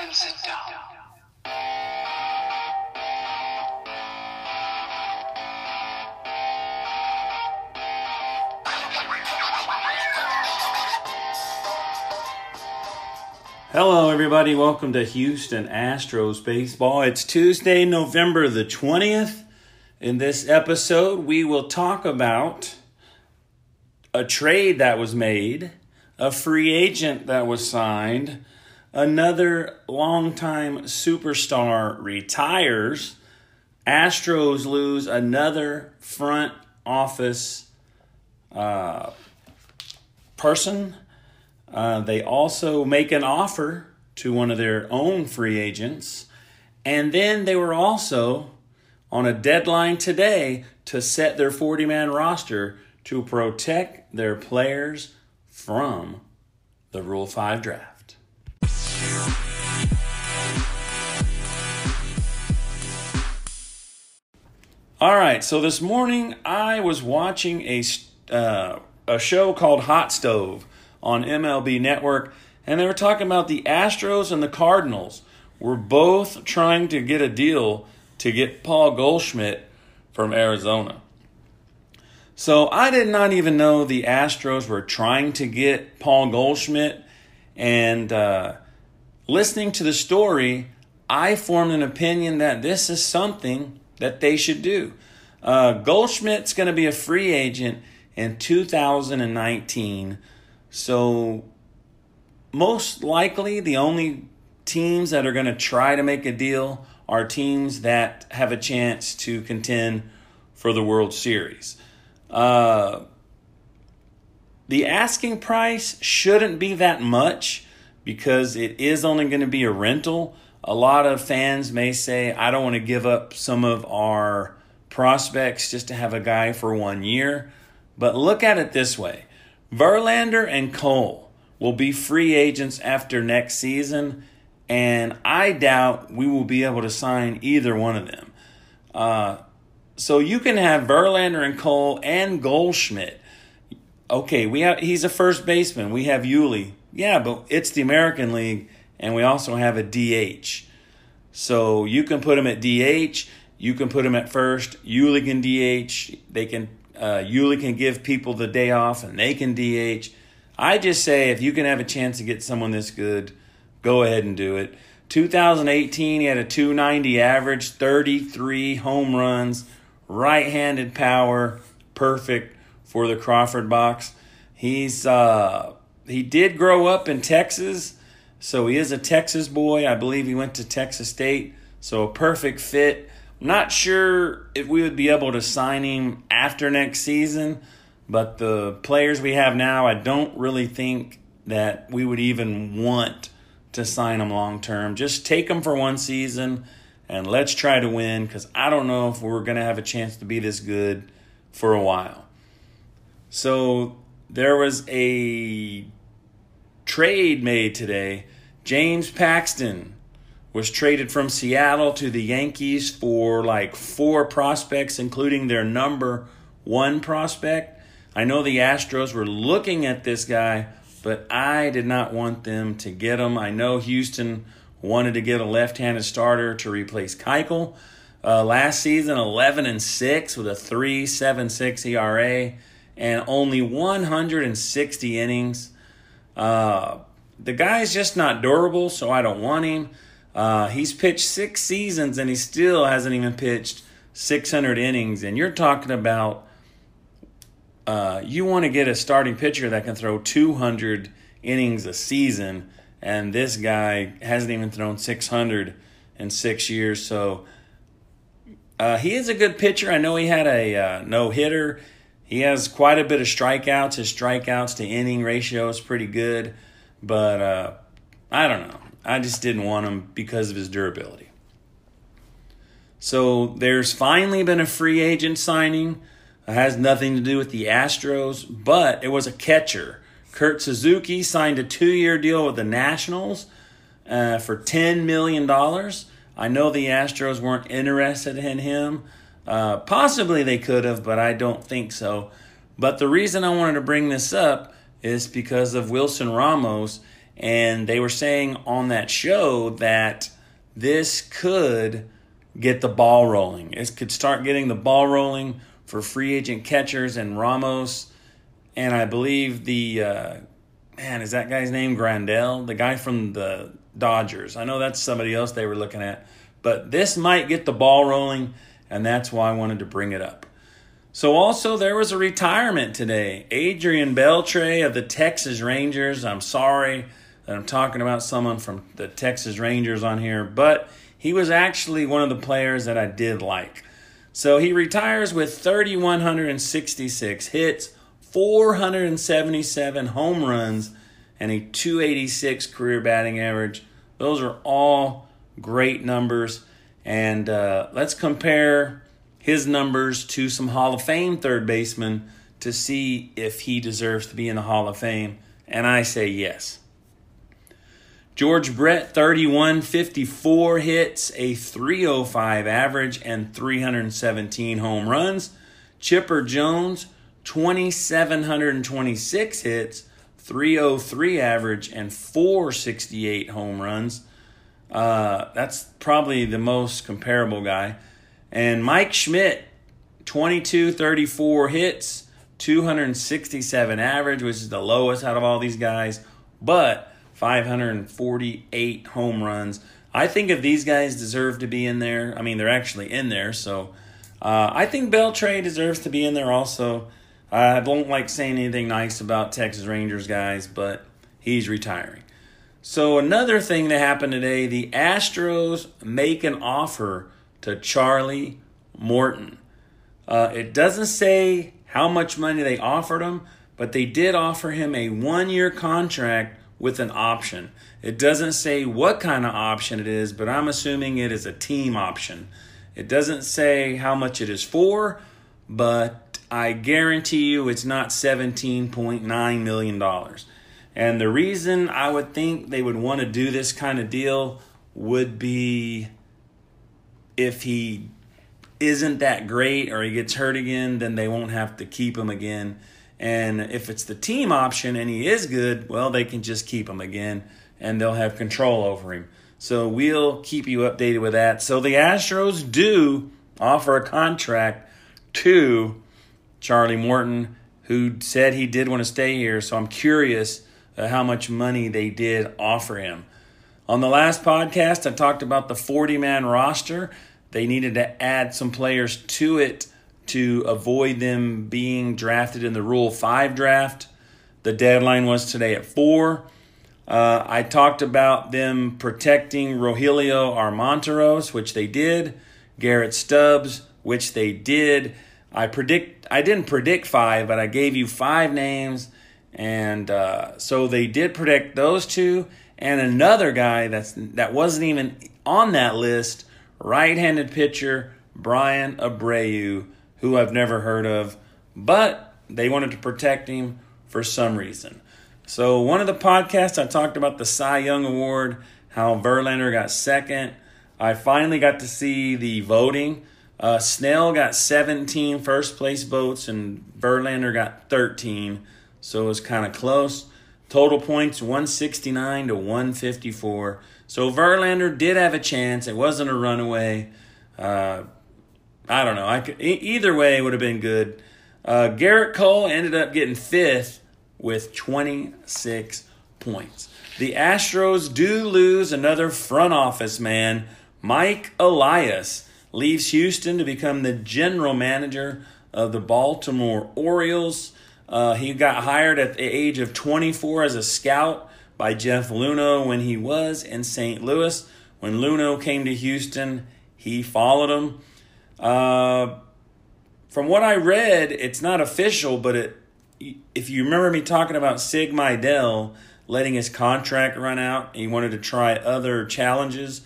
And sit down. Hello, everybody. Welcome to Houston Astros Baseball. It's Tuesday, November the 20th. In this episode, we will talk about a trade that was made, a free agent that was signed, another longtime superstar retires, Astros lose another front office uh, person. Uh, they also make an offer to one of their own free agents. And then they were also on a deadline today to set their 40 man roster to protect their players from the Rule 5 draft. All right, so this morning I was watching a, uh, a show called Hot Stove on MLB Network, and they were talking about the Astros and the Cardinals were both trying to get a deal to get Paul Goldschmidt from Arizona. So I did not even know the Astros were trying to get Paul Goldschmidt, and uh, listening to the story, I formed an opinion that this is something that they should do. Uh, Goldschmidt's going to be a free agent in 2019. So, most likely, the only teams that are going to try to make a deal are teams that have a chance to contend for the World Series. Uh, the asking price shouldn't be that much because it is only going to be a rental. A lot of fans may say, I don't want to give up some of our prospects just to have a guy for one year. But look at it this way Verlander and Cole will be free agents after next season, and I doubt we will be able to sign either one of them. Uh, so you can have Verlander and Cole and Goldschmidt. Okay, we have he's a first baseman. We have Yuli. Yeah, but it's the American League, and we also have a DH. So you can put him at DH. You can put him at first. Yuli can DH. They can uh, Yuli can give people the day off and they can DH. I just say if you can have a chance to get someone this good, go ahead and do it. 2018, he had a 290 average, 33 home runs, right handed power, perfect for the Crawford box. He's uh, he did grow up in Texas, so he is a Texas boy. I believe he went to Texas State, so a perfect fit. Not sure if we would be able to sign him after next season, but the players we have now, I don't really think that we would even want to sign him long term. Just take him for one season and let's try to win because I don't know if we're going to have a chance to be this good for a while. So there was a trade made today. James Paxton was traded from Seattle to the Yankees for like four prospects, including their number one prospect. I know the Astros were looking at this guy, but I did not want them to get him. I know Houston wanted to get a left-handed starter to replace Keuchel. Uh, last season, 11 and 6 with a 3.76 ERA and only 160 innings. Uh, the guy's just not durable, so I don't want him. Uh, he's pitched six seasons and he still hasn't even pitched 600 innings. And you're talking about uh, you want to get a starting pitcher that can throw 200 innings a season, and this guy hasn't even thrown 600 in six years. So uh, he is a good pitcher. I know he had a uh, no hitter. He has quite a bit of strikeouts. His strikeouts to inning ratio is pretty good, but uh, I don't know. I just didn't want him because of his durability. So there's finally been a free agent signing. It has nothing to do with the Astros, but it was a catcher. Kurt Suzuki signed a two year deal with the Nationals uh, for $10 million. I know the Astros weren't interested in him. Uh, possibly they could have, but I don't think so. But the reason I wanted to bring this up is because of Wilson Ramos, and they were saying on that show that this could get the ball rolling. It could start getting the ball rolling for free agent catchers and Ramos, and I believe the uh, man is that guy's name Grandal, the guy from the Dodgers. I know that's somebody else they were looking at, but this might get the ball rolling, and that's why I wanted to bring it up. So also there was a retirement today. Adrian Beltre of the Texas Rangers. I'm sorry that I'm talking about someone from the Texas Rangers on here, but he was actually one of the players that I did like. So he retires with 3,166 hits, 477 home runs, and a 286 career batting average. Those are all great numbers. And uh, let's compare his numbers to some Hall of Fame third basemen to see if he deserves to be in the Hall of Fame. And I say yes. George Brett, 31 54 hits, a 305 average, and 317 home runs. Chipper Jones, 2,726 hits, 303 average, and 468 home runs. Uh, that's probably the most comparable guy. And Mike Schmidt, 22 34 hits, 267 average, which is the lowest out of all these guys, but 548 home runs. I think if these guys deserve to be in there, I mean, they're actually in there, so uh, I think Beltre deserves to be in there also. I don't like saying anything nice about Texas Rangers guys, but he's retiring. So, another thing that happened today the Astros make an offer to Charlie Morton. Uh, it doesn't say how much money they offered him, but they did offer him a one year contract with an option. It doesn't say what kind of option it is, but I'm assuming it is a team option. It doesn't say how much it is for, but I guarantee you it's not $17.9 million. And the reason I would think they would want to do this kind of deal would be if he isn't that great or he gets hurt again, then they won't have to keep him again. And if it's the team option and he is good, well, they can just keep him again and they'll have control over him. So we'll keep you updated with that. So the Astros do offer a contract to Charlie Morton, who said he did want to stay here. So I'm curious how much money they did offer him. On the last podcast, I talked about the 40 man roster. They needed to add some players to it to avoid them being drafted in the Rule 5 draft. The deadline was today at 4. Uh, I talked about them protecting Rogelio Armenteros, which they did. Garrett Stubbs, which they did. I predict I didn't predict five, but I gave you five names, and uh, so they did predict those two and another guy that's that wasn't even on that list right-handed pitcher Bryan Abreu, who I've never heard of, but they wanted to protect him for some reason. So one of the podcasts I talked about the Cy Young Award, how Verlander got second. I finally got to see the voting. Uh, Snell got 17 first place votes and Verlander got 13, so it was kind of close. Total points 169 to 154. So Verlander did have a chance. It wasn't a runaway. Uh, I don't know. I could, either way would have been good. Uh, Gerrit Cole ended up getting fifth with 26 points. The Astros do lose another front office man. Mike Elias leaves Houston to become the general manager of the Baltimore Orioles. Uh, he got hired at the age of 24 as a scout by Jeff Luhnow when he was in St. Louis. When Luno came to Houston, he followed him. Uh, from what I read, it's not official, but it, if you remember me talking about Sig letting his contract run out. And he wanted to try other challenges.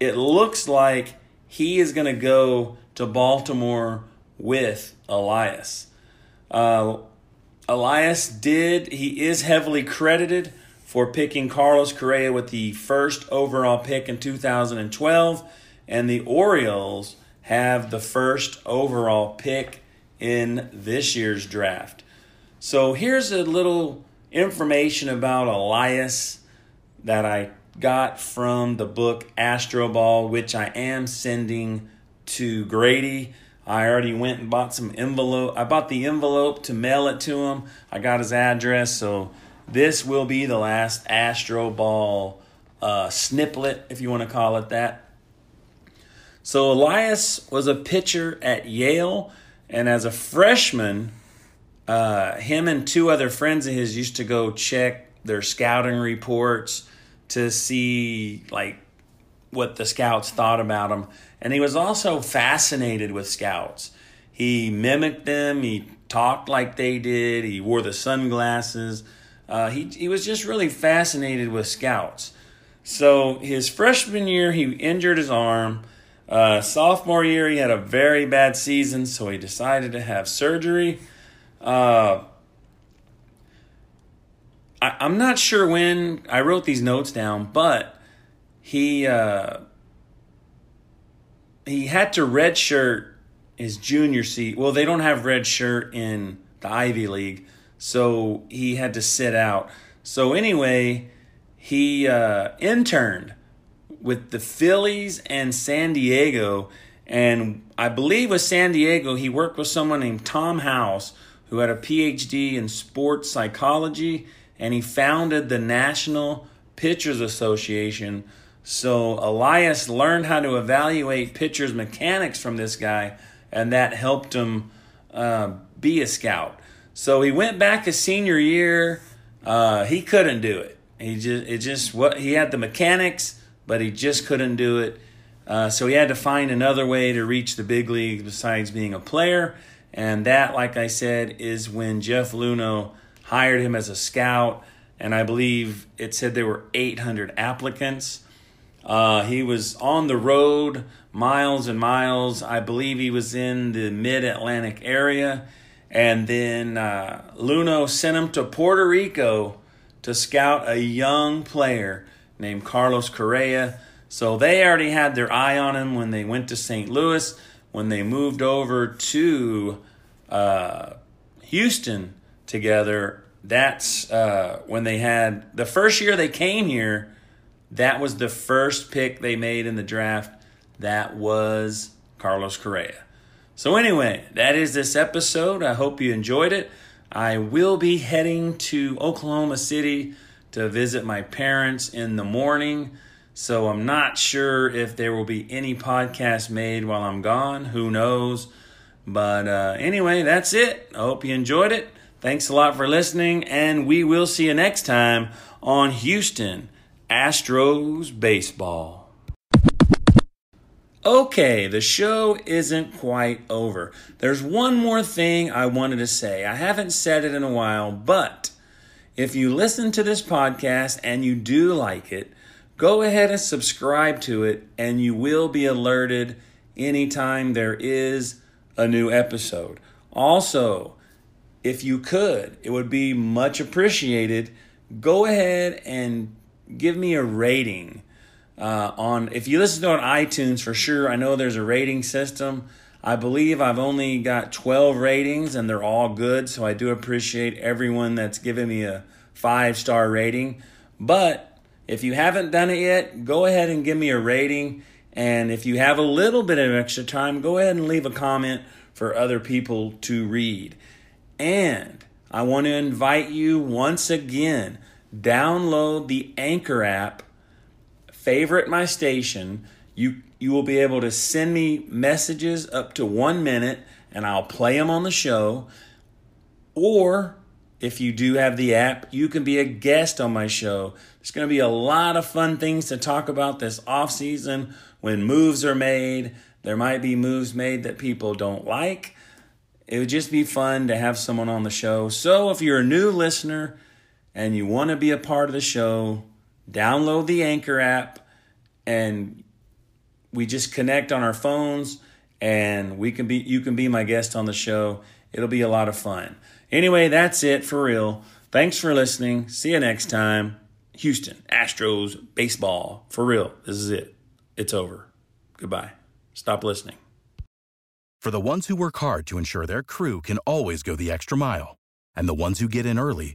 It looks like he is going to go to Baltimore with Elias. Uh, Elias did, he is heavily credited for picking Carlos Correa with the first overall pick in 2012, and the Orioles have the first overall pick in this year's draft. So here's a little information about Elias that I got from the book Astroball, which I am sending to Grady. I already went and bought some envelope. I bought the envelope to mail it to him. I got his address, so this will be the last Astroball uh, sniplet, if you want to call it that. So Elias was a pitcher at Yale, and as a freshman, uh, him and two other friends of his used to go check their scouting reports to see like what the scouts thought about him. And he was also fascinated with scouts. He mimicked them. He talked like they did. He wore the sunglasses. Uh, he he was just really fascinated with scouts. So his freshman year, he injured his arm. Uh, sophomore year, he had a very bad season, so he decided to have surgery. Uh, I, I'm not sure when I wrote these notes down, but he uh, he had to redshirt his junior seat. Well, they don't have redshirt in the Ivy League, so he had to sit out. So anyway, he uh, interned with the Phillies and San Diego, and I believe with San Diego he worked with someone named Tom House who had a PhD in sports psychology, and he founded the National Pitchers Association. So Elias learned how to evaluate pitchers' mechanics from this guy, and that helped him uh, be a scout. So he went back his senior year. Uh, he couldn't do it. He just it just what he had the mechanics, but he just couldn't do it. Uh, so he had to find another way to reach the big leagues besides being a player. And that, like I said, is when Jeff Luhnow hired him as a scout. And I believe it said there were 800 applicants. Uh, he was on the road miles and miles. I believe he was in the mid Atlantic area. And then uh, Luhnow sent him to Puerto Rico to scout a young player named Carlos Correa. So they already had their eye on him when they went to St. Louis. When they moved over to uh, Houston together, that's uh, when they had the first year they came here. That was the first pick they made in the draft. That was Carlos Correa. So, anyway, that is this episode. I hope you enjoyed it. I will be heading to Oklahoma City to visit my parents in the morning. So, I'm not sure if there will be any podcast made while I'm gone. Who knows? But uh, anyway, that's it. I hope you enjoyed it. Thanks a lot for listening, and we will see you next time on Houston Astros Baseball. Okay, the show isn't quite over. There's one more thing I wanted to say. I haven't said it in a while, but if you listen to this podcast and you do like it, go ahead and subscribe to it, and you will be alerted anytime there is a new episode. Also, if you could, it would be much appreciated. Go ahead and give me a rating uh, on if you listen to on iTunes for sure. I know there's a rating system. I believe I've only got 12 ratings and they're all good, so I do appreciate everyone that's given me a five star rating. But if you haven't done it yet, go ahead and give me a rating. And if you have a little bit of extra time, go ahead and leave a comment for other people to read. And I want to invite you once again download the Anchor app favorite my station. You you will be able to send me messages up to 1 minute and I'll play them on the show. Or if you do have the app, you can be a guest on my show. There's going to be a lot of fun things to talk about this off season when moves are made. There might be moves made that people don't like. It would just be fun to have someone on the show. So if you're a new listener, and you want to be a part of the show, download the Anchor app and we just connect on our phones and we can be you can be my guest on the show. It'll be a lot of fun. Anyway, that's it for real. Thanks for listening. See you next time. Houston Astros baseball. For real. This is it. It's over. Goodbye. Stop listening. For the ones who work hard to ensure their crew can always go the extra mile, and the ones who get in early